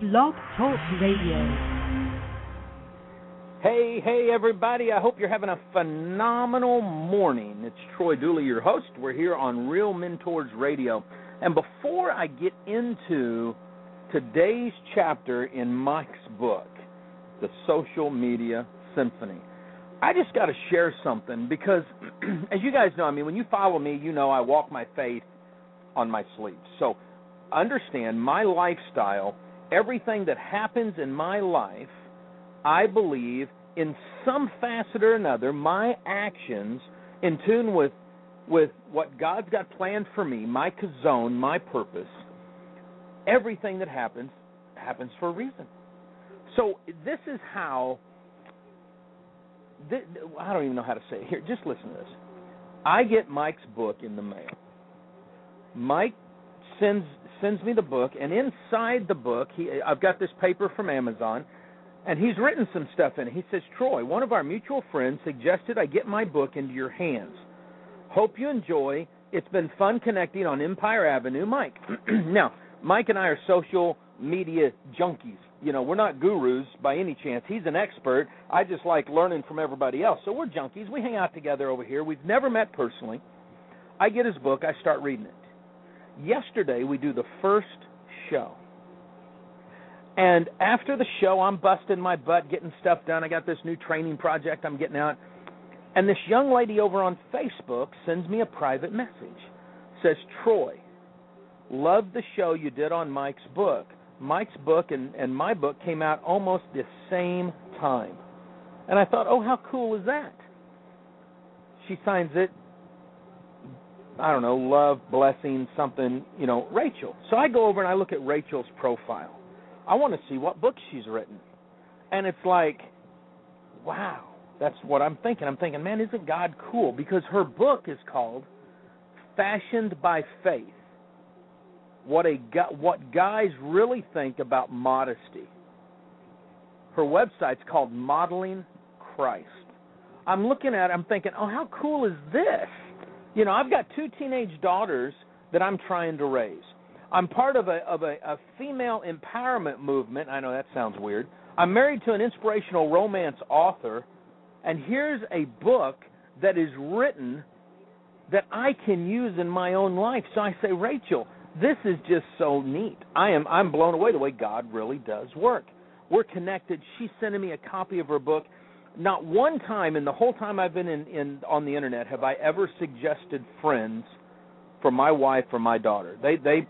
Blog Talk Radio. Hey, hey, everybody. I hope you're having a phenomenal morning. It's Troy Dooley, your host. We're here on Real Mentors Radio. And before I get into today's chapter in Mike's book, The Social Media Symphony, I just got to share something because, as you guys know, I mean, when you follow me, you know I walk my faith on my sleeve. So understand my lifestyle, everything that happens in my life, I believe in some facet or another, my actions in tune with with what God's got planned for me, my kazone, my purpose, everything that happens happens for a reason. So this is how I don't even know how to say it. Here, just listen to this. I get Mike's book in the mail. Mike sends sends me the book, and inside the book, he I've got this paper from Amazon, and he's written some stuff in it. He says, "Troy, one of our mutual friends suggested I get my book into your hands. Hope you enjoy. It's been fun connecting on Empire Avenue, Mike." now, Mike and I are social media junkies. You know, we're not gurus by any chance. He's an expert. I just like learning from everybody else. So we're junkies. We hang out together over here. We've never met personally. I get his book, I start reading it. Yesterday we do the first show. And after the show, I'm busting my butt getting stuff done. I got this new training project I'm getting out. And this young lady over on Facebook sends me a private message. Says, Troy, love the show you did on Mike's book. Mike's book and, and my book came out almost the same time. And I thought, oh, how cool is that? She signs it, I don't know, love, blessing, something, you know, Rachel. So I go over and I look at Rachel's profile. I want to see what books she's written. And it's like, wow, that's what I'm thinking. I'm thinking, man, isn't God cool? Because her book is called Fashioned by Faith what a what guys really think about modesty. Her website's called Modeling Christ. I'm looking at it, I'm thinking, "Oh, how cool is this?" You know, I've got two teenage daughters that I'm trying to raise. I'm part of a of a, a female empowerment movement. I know that sounds weird. I'm married to an inspirational romance author, and here's a book that is written that I can use in my own life. So I say, Rachel, this is just so neat. I am I'm blown away the way God really does work. We're connected. She's sending me a copy of her book. Not one time in the whole time I've been in, in on the internet have I ever suggested friends for my wife or my daughter. They they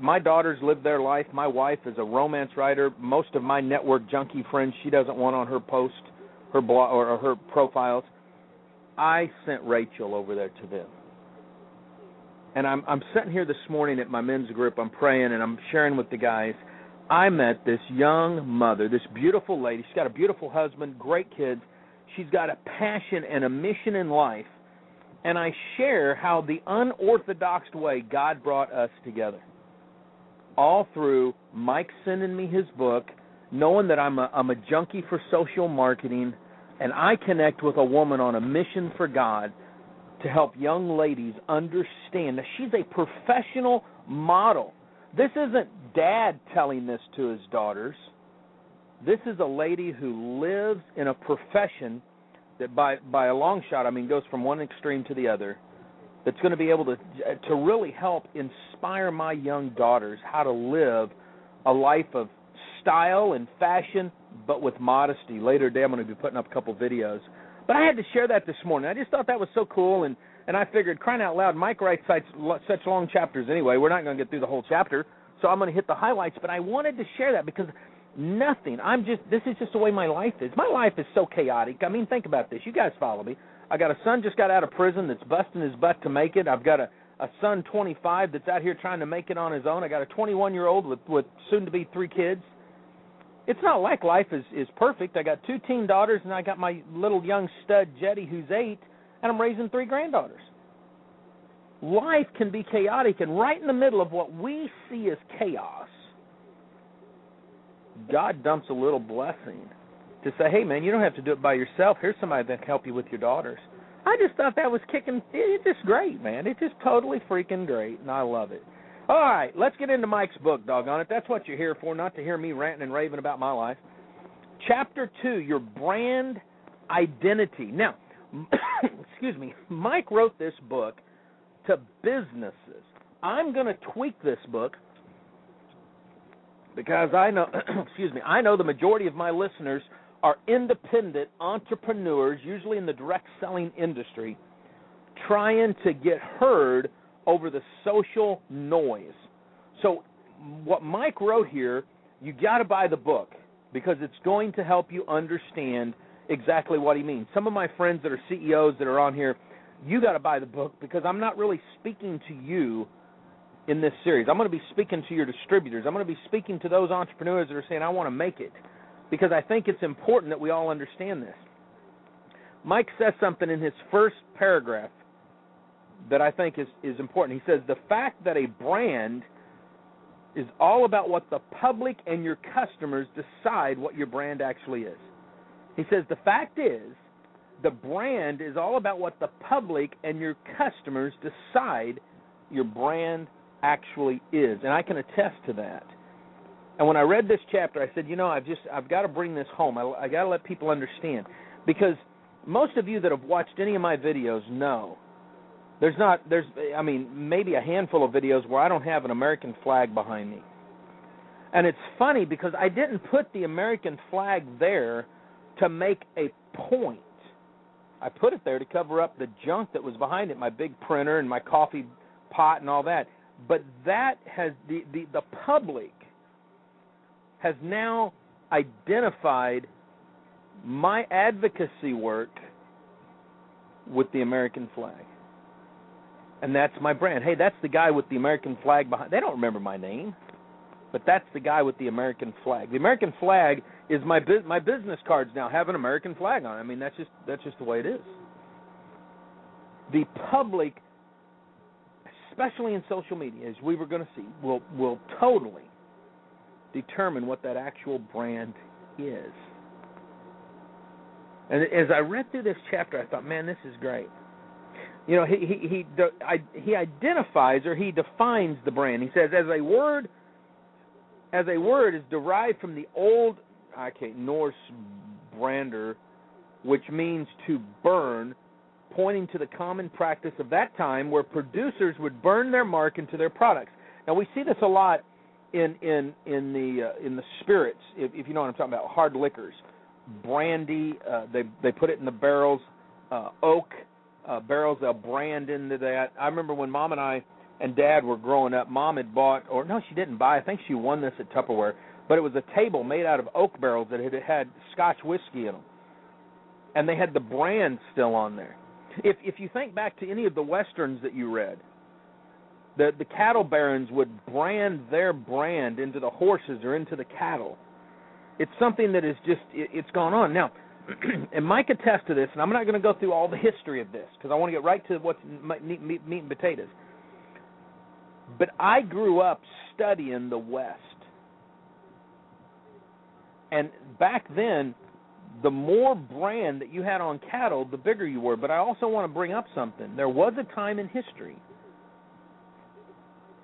my daughters live their life. My wife is a romance writer. Most of my network junkie friends she doesn't want on her post, her blog or her profiles. I sent Rachel over there to them and I'm I'm sitting here this morning at my men's group. I'm praying and I'm sharing with the guys. I met this young mother, this beautiful lady. She's got a beautiful husband, great kids. She's got a passion and a mission in life. And I share how the unorthodox way God brought us together. All through Mike sending me his book, knowing that I'm a I'm a junkie for social marketing and I connect with a woman on a mission for God to help young ladies understand that she's a professional model. This isn't dad telling this to his daughters. This is a lady who lives in a profession that by by a long shot, I mean goes from one extreme to the other. That's going to be able to to really help inspire my young daughters how to live a life of style and fashion, but with modesty. Later today, I'm going to be putting up a couple videos but I had to share that this morning. I just thought that was so cool, and and I figured, crying out loud, Mike writes such, such long chapters anyway. We're not going to get through the whole chapter, so I'm going to hit the highlights. But I wanted to share that because nothing. I'm just this is just the way my life is. My life is so chaotic. I mean, think about this. You guys follow me. I got a son just got out of prison that's busting his butt to make it. I've got a a son 25 that's out here trying to make it on his own. I got a 21 year old with with soon to be three kids it's not like life is is perfect. I got two teen daughters, and I got my little young stud Jetty, who's eight, and I'm raising three granddaughters. Life can be chaotic, and right in the middle of what we see as chaos, God dumps a little blessing to say, "Hey, man, you don't have to do it by yourself. Here's somebody that can help you with your daughters." I just thought that was kicking. It's just great, man. It's just totally freaking great, and I love it. All right, let's get into Mike's book, doggone it. That's what you're here for, not to hear me ranting and raving about my life. Chapter 2, Your Brand Identity. Now, excuse me, Mike wrote this book to businesses. I'm going to tweak this book because I know, excuse me, I know the majority of my listeners are independent entrepreneurs, usually in the direct selling industry, trying to get heard over the social noise. So, what Mike wrote here, you got to buy the book because it's going to help you understand exactly what he means. Some of my friends that are CEOs that are on here, you got to buy the book because I'm not really speaking to you in this series. I'm going to be speaking to your distributors. I'm going to be speaking to those entrepreneurs that are saying, I want to make it. Because I think it's important that we all understand this. Mike says something in his first paragraph that I think is, is important. He says, The fact that a brand is all about what the public and your customers decide what your brand actually is. He says, The fact is, the brand is all about what the public and your customers decide your brand actually is, and I can attest to that. And when I read this chapter, I said, you know, I've just I've got to bring this home. I, I got to let people understand because most of you that have watched any of my videos know there's not there's I mean maybe a handful of videos where I don't have an American flag behind me. And it's funny because I didn't put the American flag there to make a point. I put it there to cover up the junk that was behind it, my big printer and my coffee pot and all that. But that has the, the, the public has now identified my advocacy work with the American flag. And that's my brand. Hey, that's the guy with the American flag behind. They don't remember my name, but that's the guy with the American flag. The American flag is my bu- my business cards now have an American flag on. I mean, that's just that's just the way it is. The public especially in social media, as we were going to see, will will totally determine what that actual brand is. And as I read through this chapter, I thought, man, this is great. You know, he he he he identifies or he defines the brand. He says, as a word, as a word is derived from the old, okay, Norse brander, which means to burn, pointing to the common practice of that time where producers would burn their mark into their products. Now we see this a lot in in in the uh, in the spirits, if, if you know what I'm talking about, hard liquors, brandy. Uh, they they put it in the barrels, uh, oak uh, barrels. They'll brand into that. I remember when Mom and I and Dad were growing up. Mom had bought, or no, she didn't buy. I think she won this at Tupperware, but it was a table made out of oak barrels that had had Scotch whiskey in them, and they had the brand still on there. If if you think back to any of the westerns that you read, the the cattle barons would brand their brand into the horses or into the cattle. It's something that is just it, it's gone on now. and Mike attests to this, and I'm not going to go through all the history of this because I want to get right to what's meat, meat, meat and potatoes. But I grew up studying the West, and back then the more brand that you had on cattle, the bigger you were. But I also want to bring up something. There was a time in history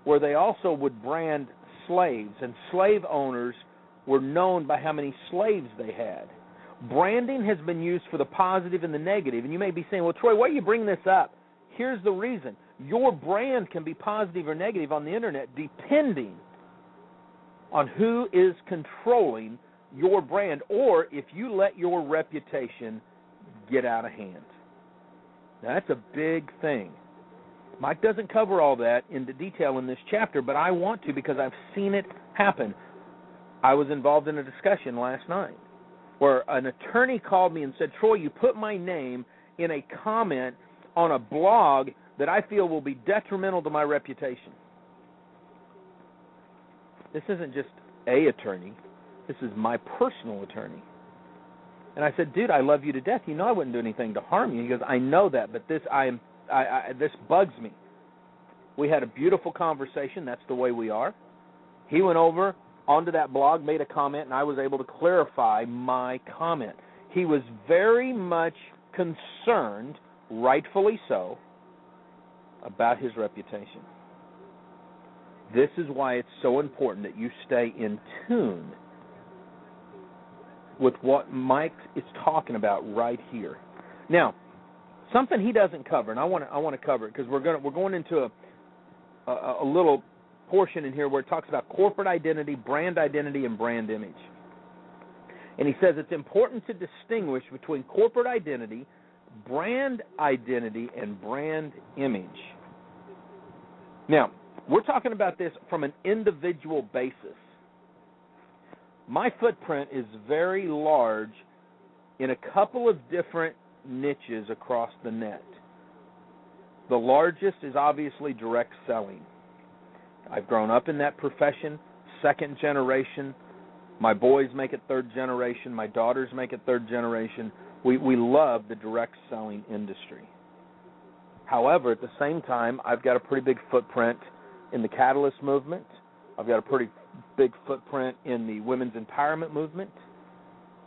where they also would brand slaves, and slave owners were known by how many slaves they had. Branding has been used for the positive and the negative, and you may be saying, "Well, Troy, why are you bringing this up?" Here's the reason: your brand can be positive or negative on the internet, depending on who is controlling your brand or if you let your reputation get out of hand. Now, that's a big thing. Mike doesn't cover all that into detail in this chapter, but I want to because I've seen it happen. I was involved in a discussion last night where an attorney called me and said, Troy, you put my name in a comment on a blog that I feel will be detrimental to my reputation. This isn't just a attorney. This is my personal attorney. And I said, dude, I love you to death. You know I wouldn't do anything to harm you. He goes, I know that, but this I am I, I this bugs me. We had a beautiful conversation. That's the way we are. He went over onto that blog, made a comment, and I was able to clarify my comment. He was very much concerned, rightfully so, about his reputation. This is why it's so important that you stay in tune with what Mike is talking about right here. Now, something he doesn't cover, and I want to I want to cover it because we're going we're going into a, a a little portion in here where it talks about corporate identity, brand identity, and brand image. And he says it's important to distinguish between corporate identity, brand identity, and brand image. Now, we're talking about this from an individual basis. My footprint is very large in a couple of different niches across the net. The largest is obviously direct selling. I've grown up in that profession, second generation. My boys make it third generation. My daughters make it third generation. We we love the direct selling industry. However, at the same time, I've got a pretty big footprint in the catalyst movement. I've got a pretty big footprint in the women's empowerment movement.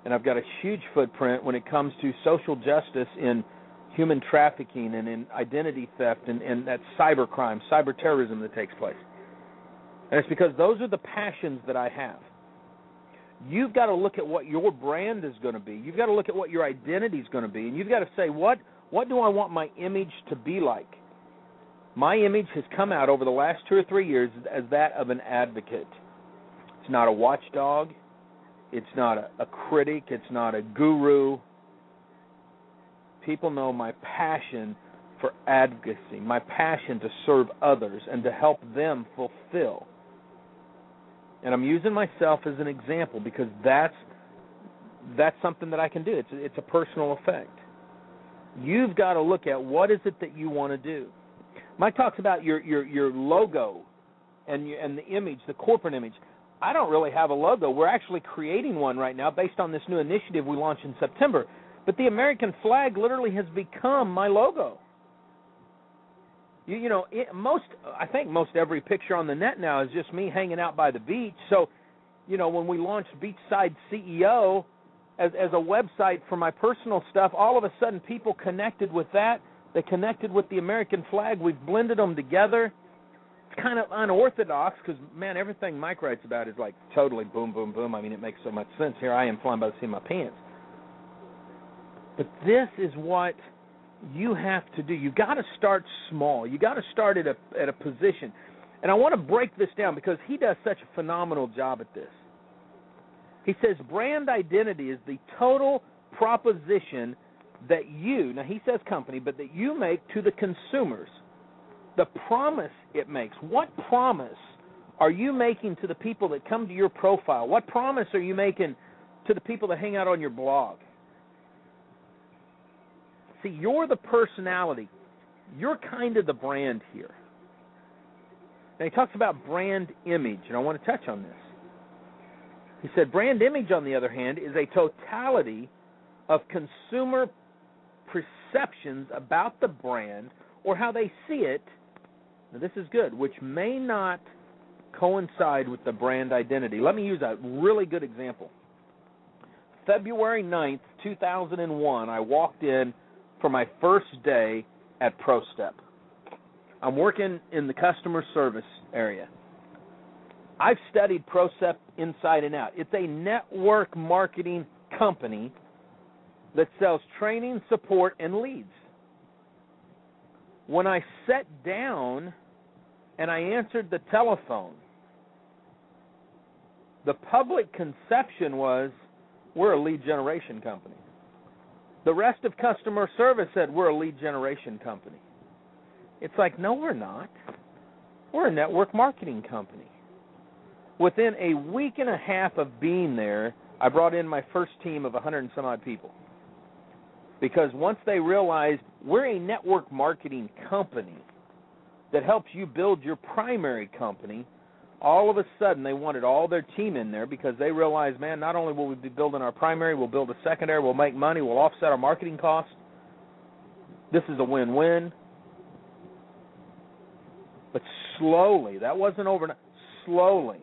And I've got a huge footprint when it comes to social justice in human trafficking and in identity theft and, and that cyber crime, cyber terrorism that takes place. And it's because those are the passions that I have. You've got to look at what your brand is going to be. You've got to look at what your identity is going to be, and you've got to say what what do I want my image to be like. My image has come out over the last two or three years as that of an advocate. It's not a watchdog. It's not a, a critic. It's not a guru. People know my passion for advocacy, my passion to serve others and to help them fulfill and I'm using myself as an example because that's that's something that I can do. It's it's a personal effect. You've got to look at what is it that you want to do. Mike talks about your your your logo and your, and the image, the corporate image. I don't really have a logo. We're actually creating one right now based on this new initiative we launched in September. But the American flag literally has become my logo. You, you know, it, most I think most every picture on the net now is just me hanging out by the beach. So, you know, when we launched Beachside CEO as as a website for my personal stuff, all of a sudden people connected with that. They connected with the American flag. We've blended them together. It's kind of unorthodox because man, everything Mike writes about is like totally boom, boom, boom. I mean, it makes so much sense. Here I am flying by the seat of my pants. But this is what you have to do. You've got to start small. You got to start at a at a position. And I want to break this down because he does such a phenomenal job at this. He says brand identity is the total proposition that you, now he says company, but that you make to the consumers. The promise it makes. What promise are you making to the people that come to your profile? What promise are you making to the people that hang out on your blog? See, you're the personality. You're kind of the brand here. Now, he talks about brand image, and I want to touch on this. He said brand image, on the other hand, is a totality of consumer perceptions about the brand or how they see it. Now, this is good, which may not coincide with the brand identity. Let me use a really good example. February 9th, 2001, I walked in for my first day at ProStep. I'm working in the customer service area. I've studied ProStep inside and out. It's a network marketing company that sells training, support, and leads. When I sat down and I answered the telephone, the public conception was we're a lead generation company. The rest of customer service said we're a lead generation company. It's like, no, we're not. We're a network marketing company. Within a week and a half of being there, I brought in my first team of 100 and some odd people. Because once they realized we're a network marketing company that helps you build your primary company, all of a sudden they wanted all their team in there because they realized, man, not only will we be building our primary, we'll build a secondary, we'll make money, we'll offset our marketing costs. This is a win-win. But slowly, that wasn't overnight. Slowly,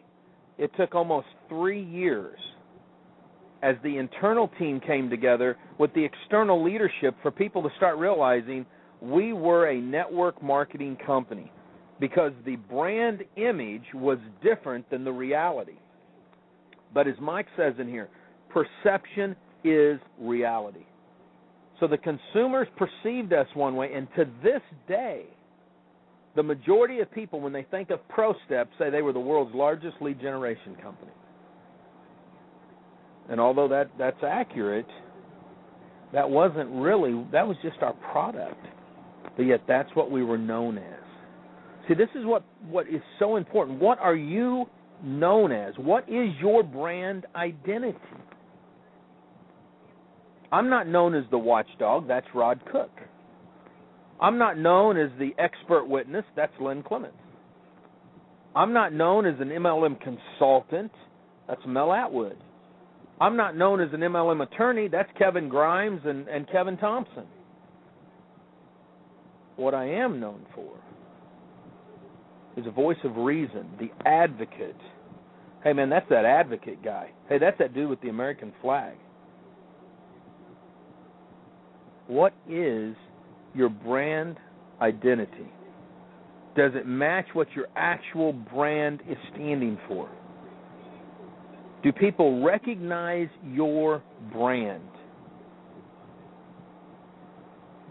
it took almost three years as the internal team came together with the external leadership for people to start realizing we were a network marketing company because the brand image was different than the reality. But as Mike says in here, perception is reality. So the consumers perceived us one way, and to this day, the majority of people, when they think of ProStep, say they were the world's largest lead generation company. And although that that's accurate, that wasn't really that was just our product. But yet that's what we were known as. See, this is what what is so important. What are you known as? What is your brand identity? I'm not known as the watchdog, that's Rod Cook. I'm not known as the expert witness, that's Len Clements. I'm not known as an MLM consultant, that's Mel Atwood. I'm not known as an MLM attorney, that's Kevin Grimes and, and Kevin Thompson. What I am known for is a voice of reason, the advocate. Hey man, that's that advocate guy. Hey, that's that dude with the American flag. What is your brand identity? Does it match what your actual brand is standing for? Do people recognize your brand?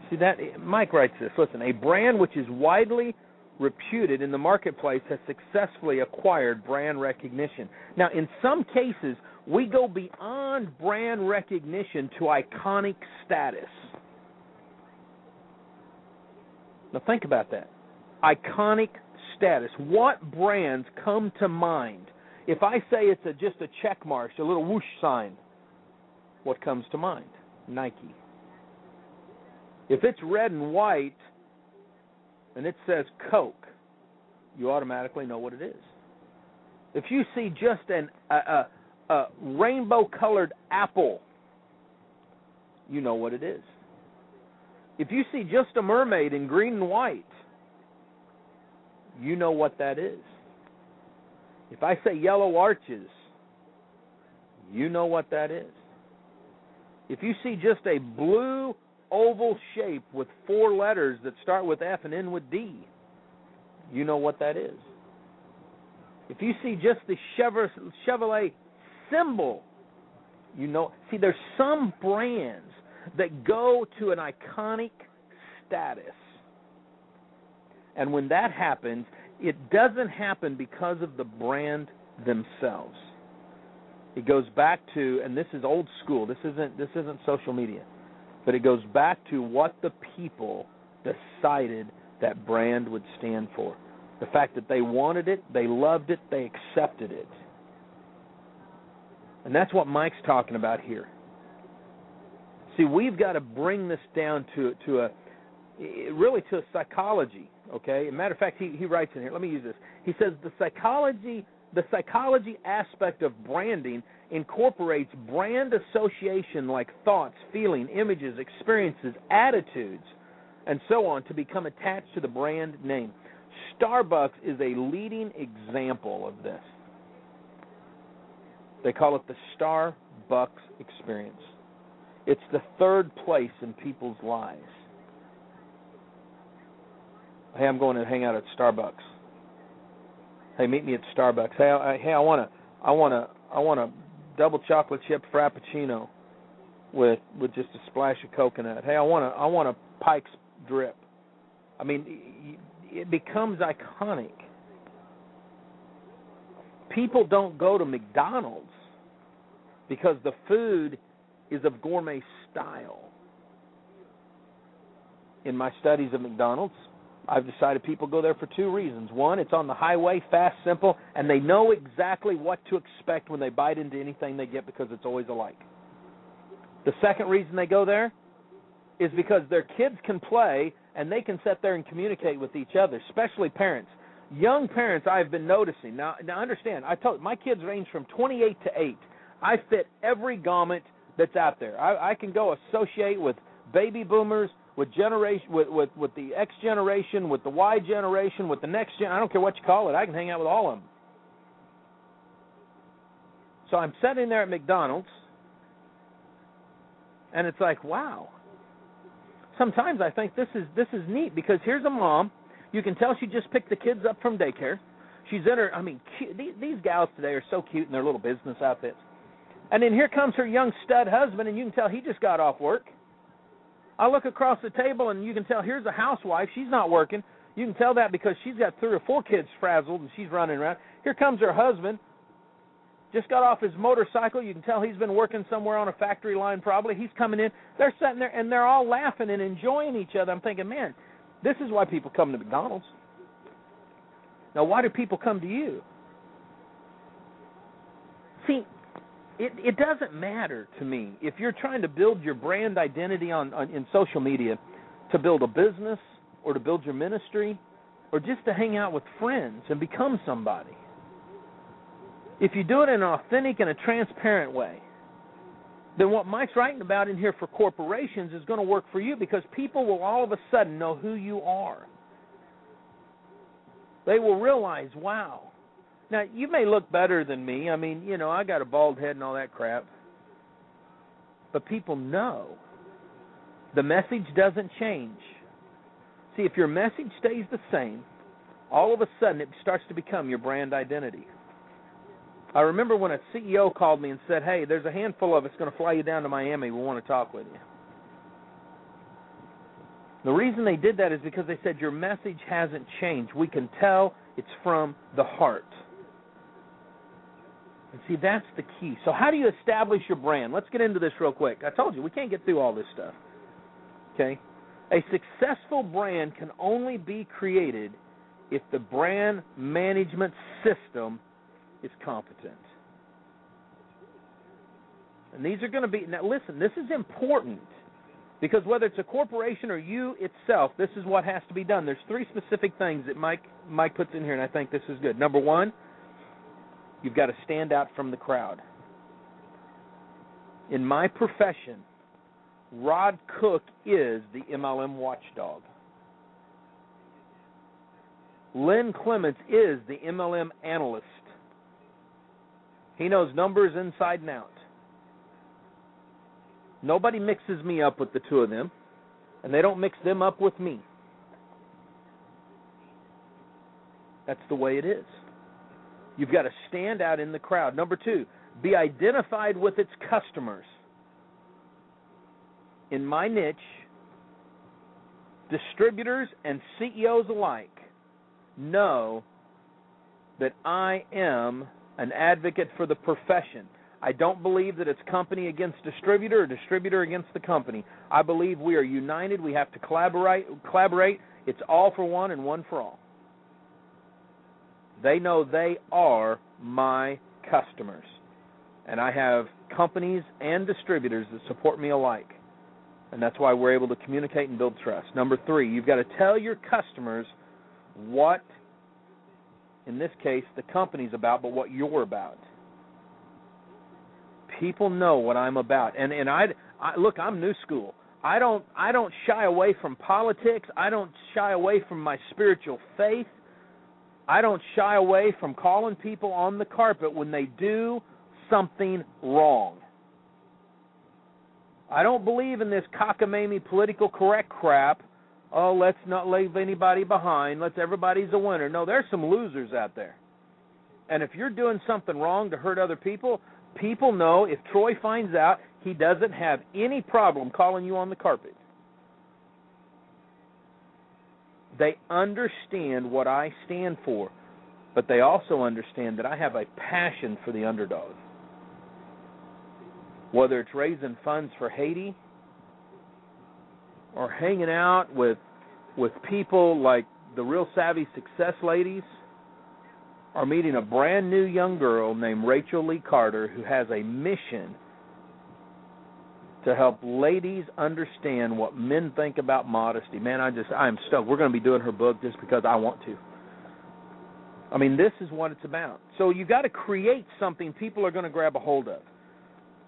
See that Mike writes this. Listen, a brand which is widely reputed in the marketplace has successfully acquired brand recognition. Now, in some cases, we go beyond brand recognition to iconic status. Now think about that. Iconic status. What brands come to mind? If I say it's a, just a check mark, a little whoosh sign, what comes to mind? Nike. If it's red and white and it says Coke, you automatically know what it is. If you see just an, a, a, a rainbow colored apple, you know what it is. If you see just a mermaid in green and white, you know what that is. If I say yellow arches, you know what that is. If you see just a blue oval shape with four letters that start with F and end with D, you know what that is. If you see just the Chevrolet symbol, you know. See, there's some brands that go to an iconic status. And when that happens, it doesn't happen because of the brand themselves. It goes back to and this is old school. This isn't this isn't social media. But it goes back to what the people decided that brand would stand for. The fact that they wanted it, they loved it, they accepted it. And that's what Mike's talking about here. See, we've got to bring this down to to a really to a psychology. Okay. Matter of fact, he he writes in here. Let me use this. He says the psychology the psychology aspect of branding incorporates brand association like thoughts, feeling, images, experiences, attitudes, and so on to become attached to the brand name. Starbucks is a leading example of this. They call it the Starbucks experience. It's the third place in people's lives. Hey, I'm going to hang out at Starbucks. Hey, meet me at Starbucks. Hey, I, hey, I want to, I want to, I want a double chocolate chip frappuccino with with just a splash of coconut. Hey, I want a, I want a Pike's drip. I mean, it becomes iconic. People don't go to McDonald's because the food is of gourmet style. In my studies of McDonald's, I've decided people go there for two reasons. One, it's on the highway, fast, simple, and they know exactly what to expect when they bite into anything they get because it's always alike. The second reason they go there is because their kids can play and they can sit there and communicate with each other, especially parents. Young parents, I've been noticing. Now, now understand, I told my kids range from 28 to 8. I fit every garment that's out there. I, I can go associate with baby boomers, with generation, with, with with the X generation, with the Y generation, with the next gen. I don't care what you call it. I can hang out with all of them. So I'm sitting there at McDonald's, and it's like, wow. Sometimes I think this is this is neat because here's a mom. You can tell she just picked the kids up from daycare. She's in her. I mean, cute, these, these gals today are so cute in their little business outfits. And then here comes her young stud husband, and you can tell he just got off work. I look across the table, and you can tell here's a housewife. She's not working. You can tell that because she's got three or four kids frazzled, and she's running around. Here comes her husband. Just got off his motorcycle. You can tell he's been working somewhere on a factory line, probably. He's coming in. They're sitting there, and they're all laughing and enjoying each other. I'm thinking, man, this is why people come to McDonald's. Now, why do people come to you? See, it it doesn't matter to me if you're trying to build your brand identity on, on in social media to build a business or to build your ministry or just to hang out with friends and become somebody. If you do it in an authentic and a transparent way, then what Mike's writing about in here for corporations is going to work for you because people will all of a sudden know who you are. They will realize, wow, now, you may look better than me. I mean, you know, I got a bald head and all that crap. But people know. The message doesn't change. See, if your message stays the same, all of a sudden it starts to become your brand identity. I remember when a CEO called me and said, "Hey, there's a handful of us going to fly you down to Miami. We want to talk with you." The reason they did that is because they said your message hasn't changed. We can tell it's from the heart. And see, that's the key. So, how do you establish your brand? Let's get into this real quick. I told you, we can't get through all this stuff. Okay? A successful brand can only be created if the brand management system is competent. And these are going to be, now listen, this is important because whether it's a corporation or you itself, this is what has to be done. There's three specific things that Mike Mike puts in here, and I think this is good. Number one, You've got to stand out from the crowd. In my profession, Rod Cook is the MLM watchdog. Len Clements is the MLM analyst. He knows numbers inside and out. Nobody mixes me up with the two of them, and they don't mix them up with me. That's the way it is. You've got to stand out in the crowd. Number two, be identified with its customers. In my niche, distributors and CEOs alike know that I am an advocate for the profession. I don't believe that it's company against distributor or distributor against the company. I believe we are united. We have to collaborate. Collaborate. It's all for one and one for all. They know they are my customers. And I have companies and distributors that support me alike. And that's why we're able to communicate and build trust. Number three, you've got to tell your customers what, in this case, the company's about, but what you're about. People know what I'm about. And and I, I look, I'm new school. I don't I don't shy away from politics. I don't shy away from my spiritual faith. I don't shy away from calling people on the carpet when they do something wrong. I don't believe in this cockamamie political correct crap. Oh, let's not leave anybody behind. Let's everybody's a winner. No, there's some losers out there. And if you're doing something wrong to hurt other people, people know if Troy finds out, he doesn't have any problem calling you on the carpet. They understand what I stand for, but they also understand that I have a passion for the underdog. Whether it's raising funds for Haiti or hanging out with with people like the real savvy success ladies or meeting a brand new young girl named Rachel Lee Carter who has a mission to help ladies understand what men think about modesty. Man, I just I'm stoked. We're going to be doing her book just because I want to. I mean, this is what it's about. So you got to create something people are going to grab a hold of.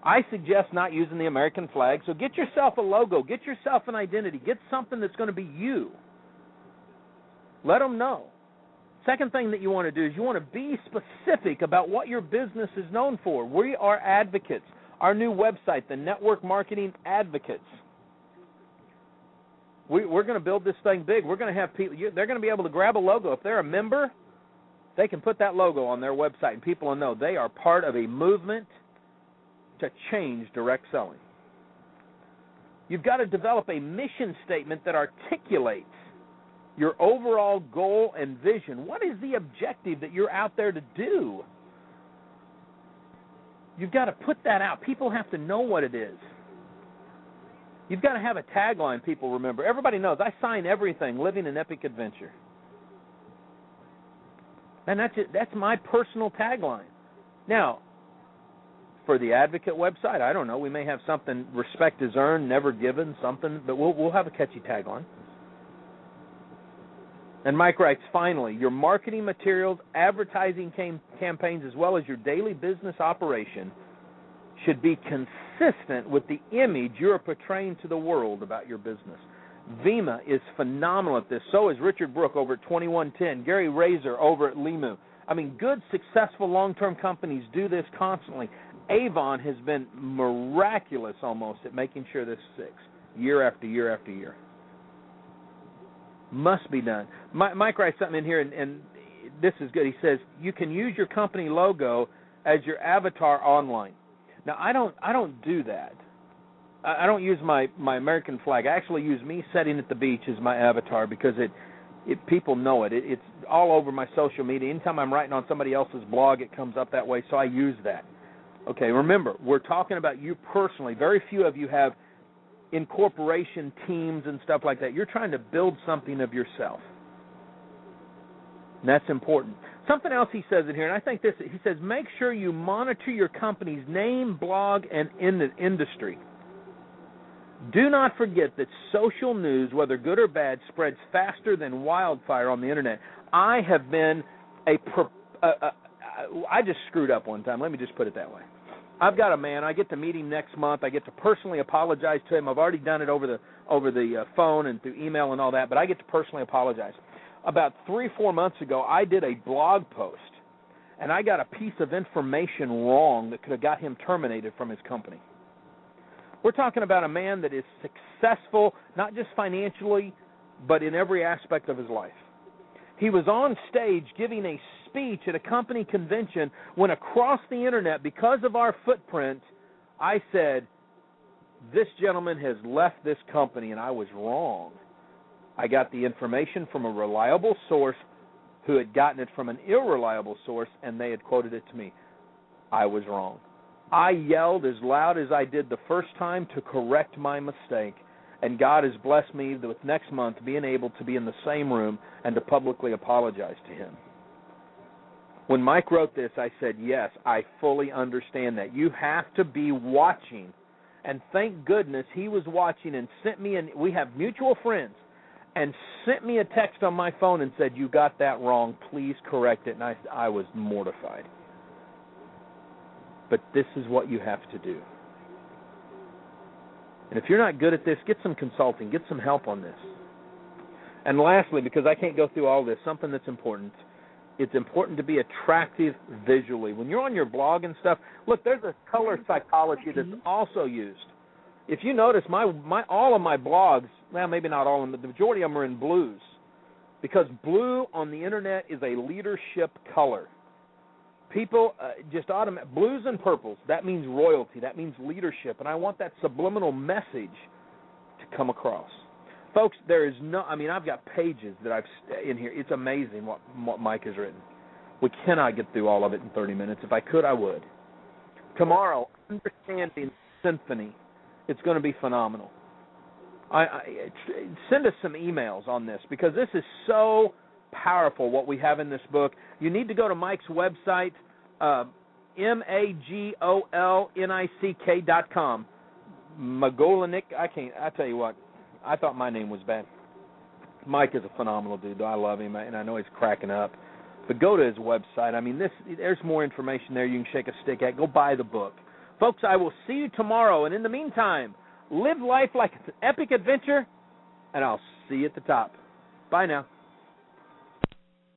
I suggest not using the American flag. So get yourself a logo, get yourself an identity, get something that's going to be you. Let them know. Second thing that you want to do is you want to be specific about what your business is known for. We are advocates our new website, the Network Marketing Advocates. We, we're going to build this thing big. We're going to have people. They're going to be able to grab a logo if they're a member. They can put that logo on their website, and people will know they are part of a movement to change direct selling. You've got to develop a mission statement that articulates your overall goal and vision. What is the objective that you're out there to do? You've got to put that out. People have to know what it is. You've got to have a tagline people remember. Everybody knows I sign everything living an epic adventure. And that's it, that's my personal tagline. Now, for the advocate website, I don't know, we may have something respect is earned, never given, something, but we'll we'll have a catchy tagline. And Mike writes, finally, your marketing materials, advertising cam- campaigns, as well as your daily business operation should be consistent with the image you're portraying to the world about your business. Vemma is phenomenal at this. So is Richard Brooke over at 2110, Gary Raser over at Limu. I mean, good, successful long term companies do this constantly. Avon has been miraculous almost at making sure this sticks year after year after year must be done. Mike writes something in here, and, and this is good. He says you can use your company logo as your avatar online. Now I don't I don't do that. I don't use my my American flag. I actually use me sitting at the beach as my avatar because it it people know it. it. It's all over my social media. Anytime I'm writing on somebody else's blog, it comes up that way. So I use that. Okay, remember we're talking about you personally. Very few of you have incorporation teams and stuff like that. You're trying to build something of yourself. And that's important. Something else he says in here, and I think this he says make sure you monitor your company's name, blog, and in the industry. Do not forget that social news, whether good or bad, spreads faster than wildfire on the internet. I have been a, a, a I just screwed up one time. Let me just put it that way. I've got a man. I get to meet him next month. I get to personally apologize to him. I've already done it over the over the uh, phone and through email and all that, but I get to personally apologize. About three four months ago, I did a blog post, and I got a piece of information wrong that could have got him terminated from his company. We're talking about a man that is successful, not just financially, but in every aspect of his life. He was on stage giving a speech at a company convention when across the internet, because of our footprint, I said, This gentleman has left this company, and I was wrong. I got the information from a reliable source who had gotten it from an irreliable source, and they had quoted it to me. I was wrong. I yelled as loud as I did the first time to correct my mistake, and God has blessed me with next month being able to be in the same room and to publicly apologize to him. When Mike wrote this, I said, Yes, I fully understand that. You have to be watching. And thank goodness he was watching and sent me, and we have mutual friends, and sent me a text on my phone and said, You got that wrong. Please correct it. And I, I was mortified. But this is what you have to do. And if you're not good at this, get some consulting, get some help on this. And lastly, because I can't go through all this, something that's important it's important to be attractive visually. When you're on your blog and stuff, look, there's a color psychology that's mm-hmm. also used. If you notice, my my all of my blogs, well, maybe not all of them, but the majority of them are in blues, because blue on the internet is a leadership color. People uh, just automatic blues and purples. That means royalty. That means leadership, and I want that subliminal message to come across. Folks, there is no. I mean, I've got pages that I've in here. It's amazing what, what Mike has written. We cannot get through all of it in 30 minutes. If I could, I would. Tomorrow, understanding symphony. It's going to be phenomenal. I, I send us some emails on this because this is so powerful. What we have in this book. You need to go to Mike's website, uh, m a g o l n i c k dot com. Magolinik. I can't. I tell you what. I thought my name was bad. Mike is a phenomenal dude. I love him, and I know he's cracking up. But go to his website. I mean, this there's more information there you can shake a stick at. Go buy the book, folks. I will see you tomorrow, and in the meantime, live life like it's an epic adventure, and I'll see you at the top. Bye now.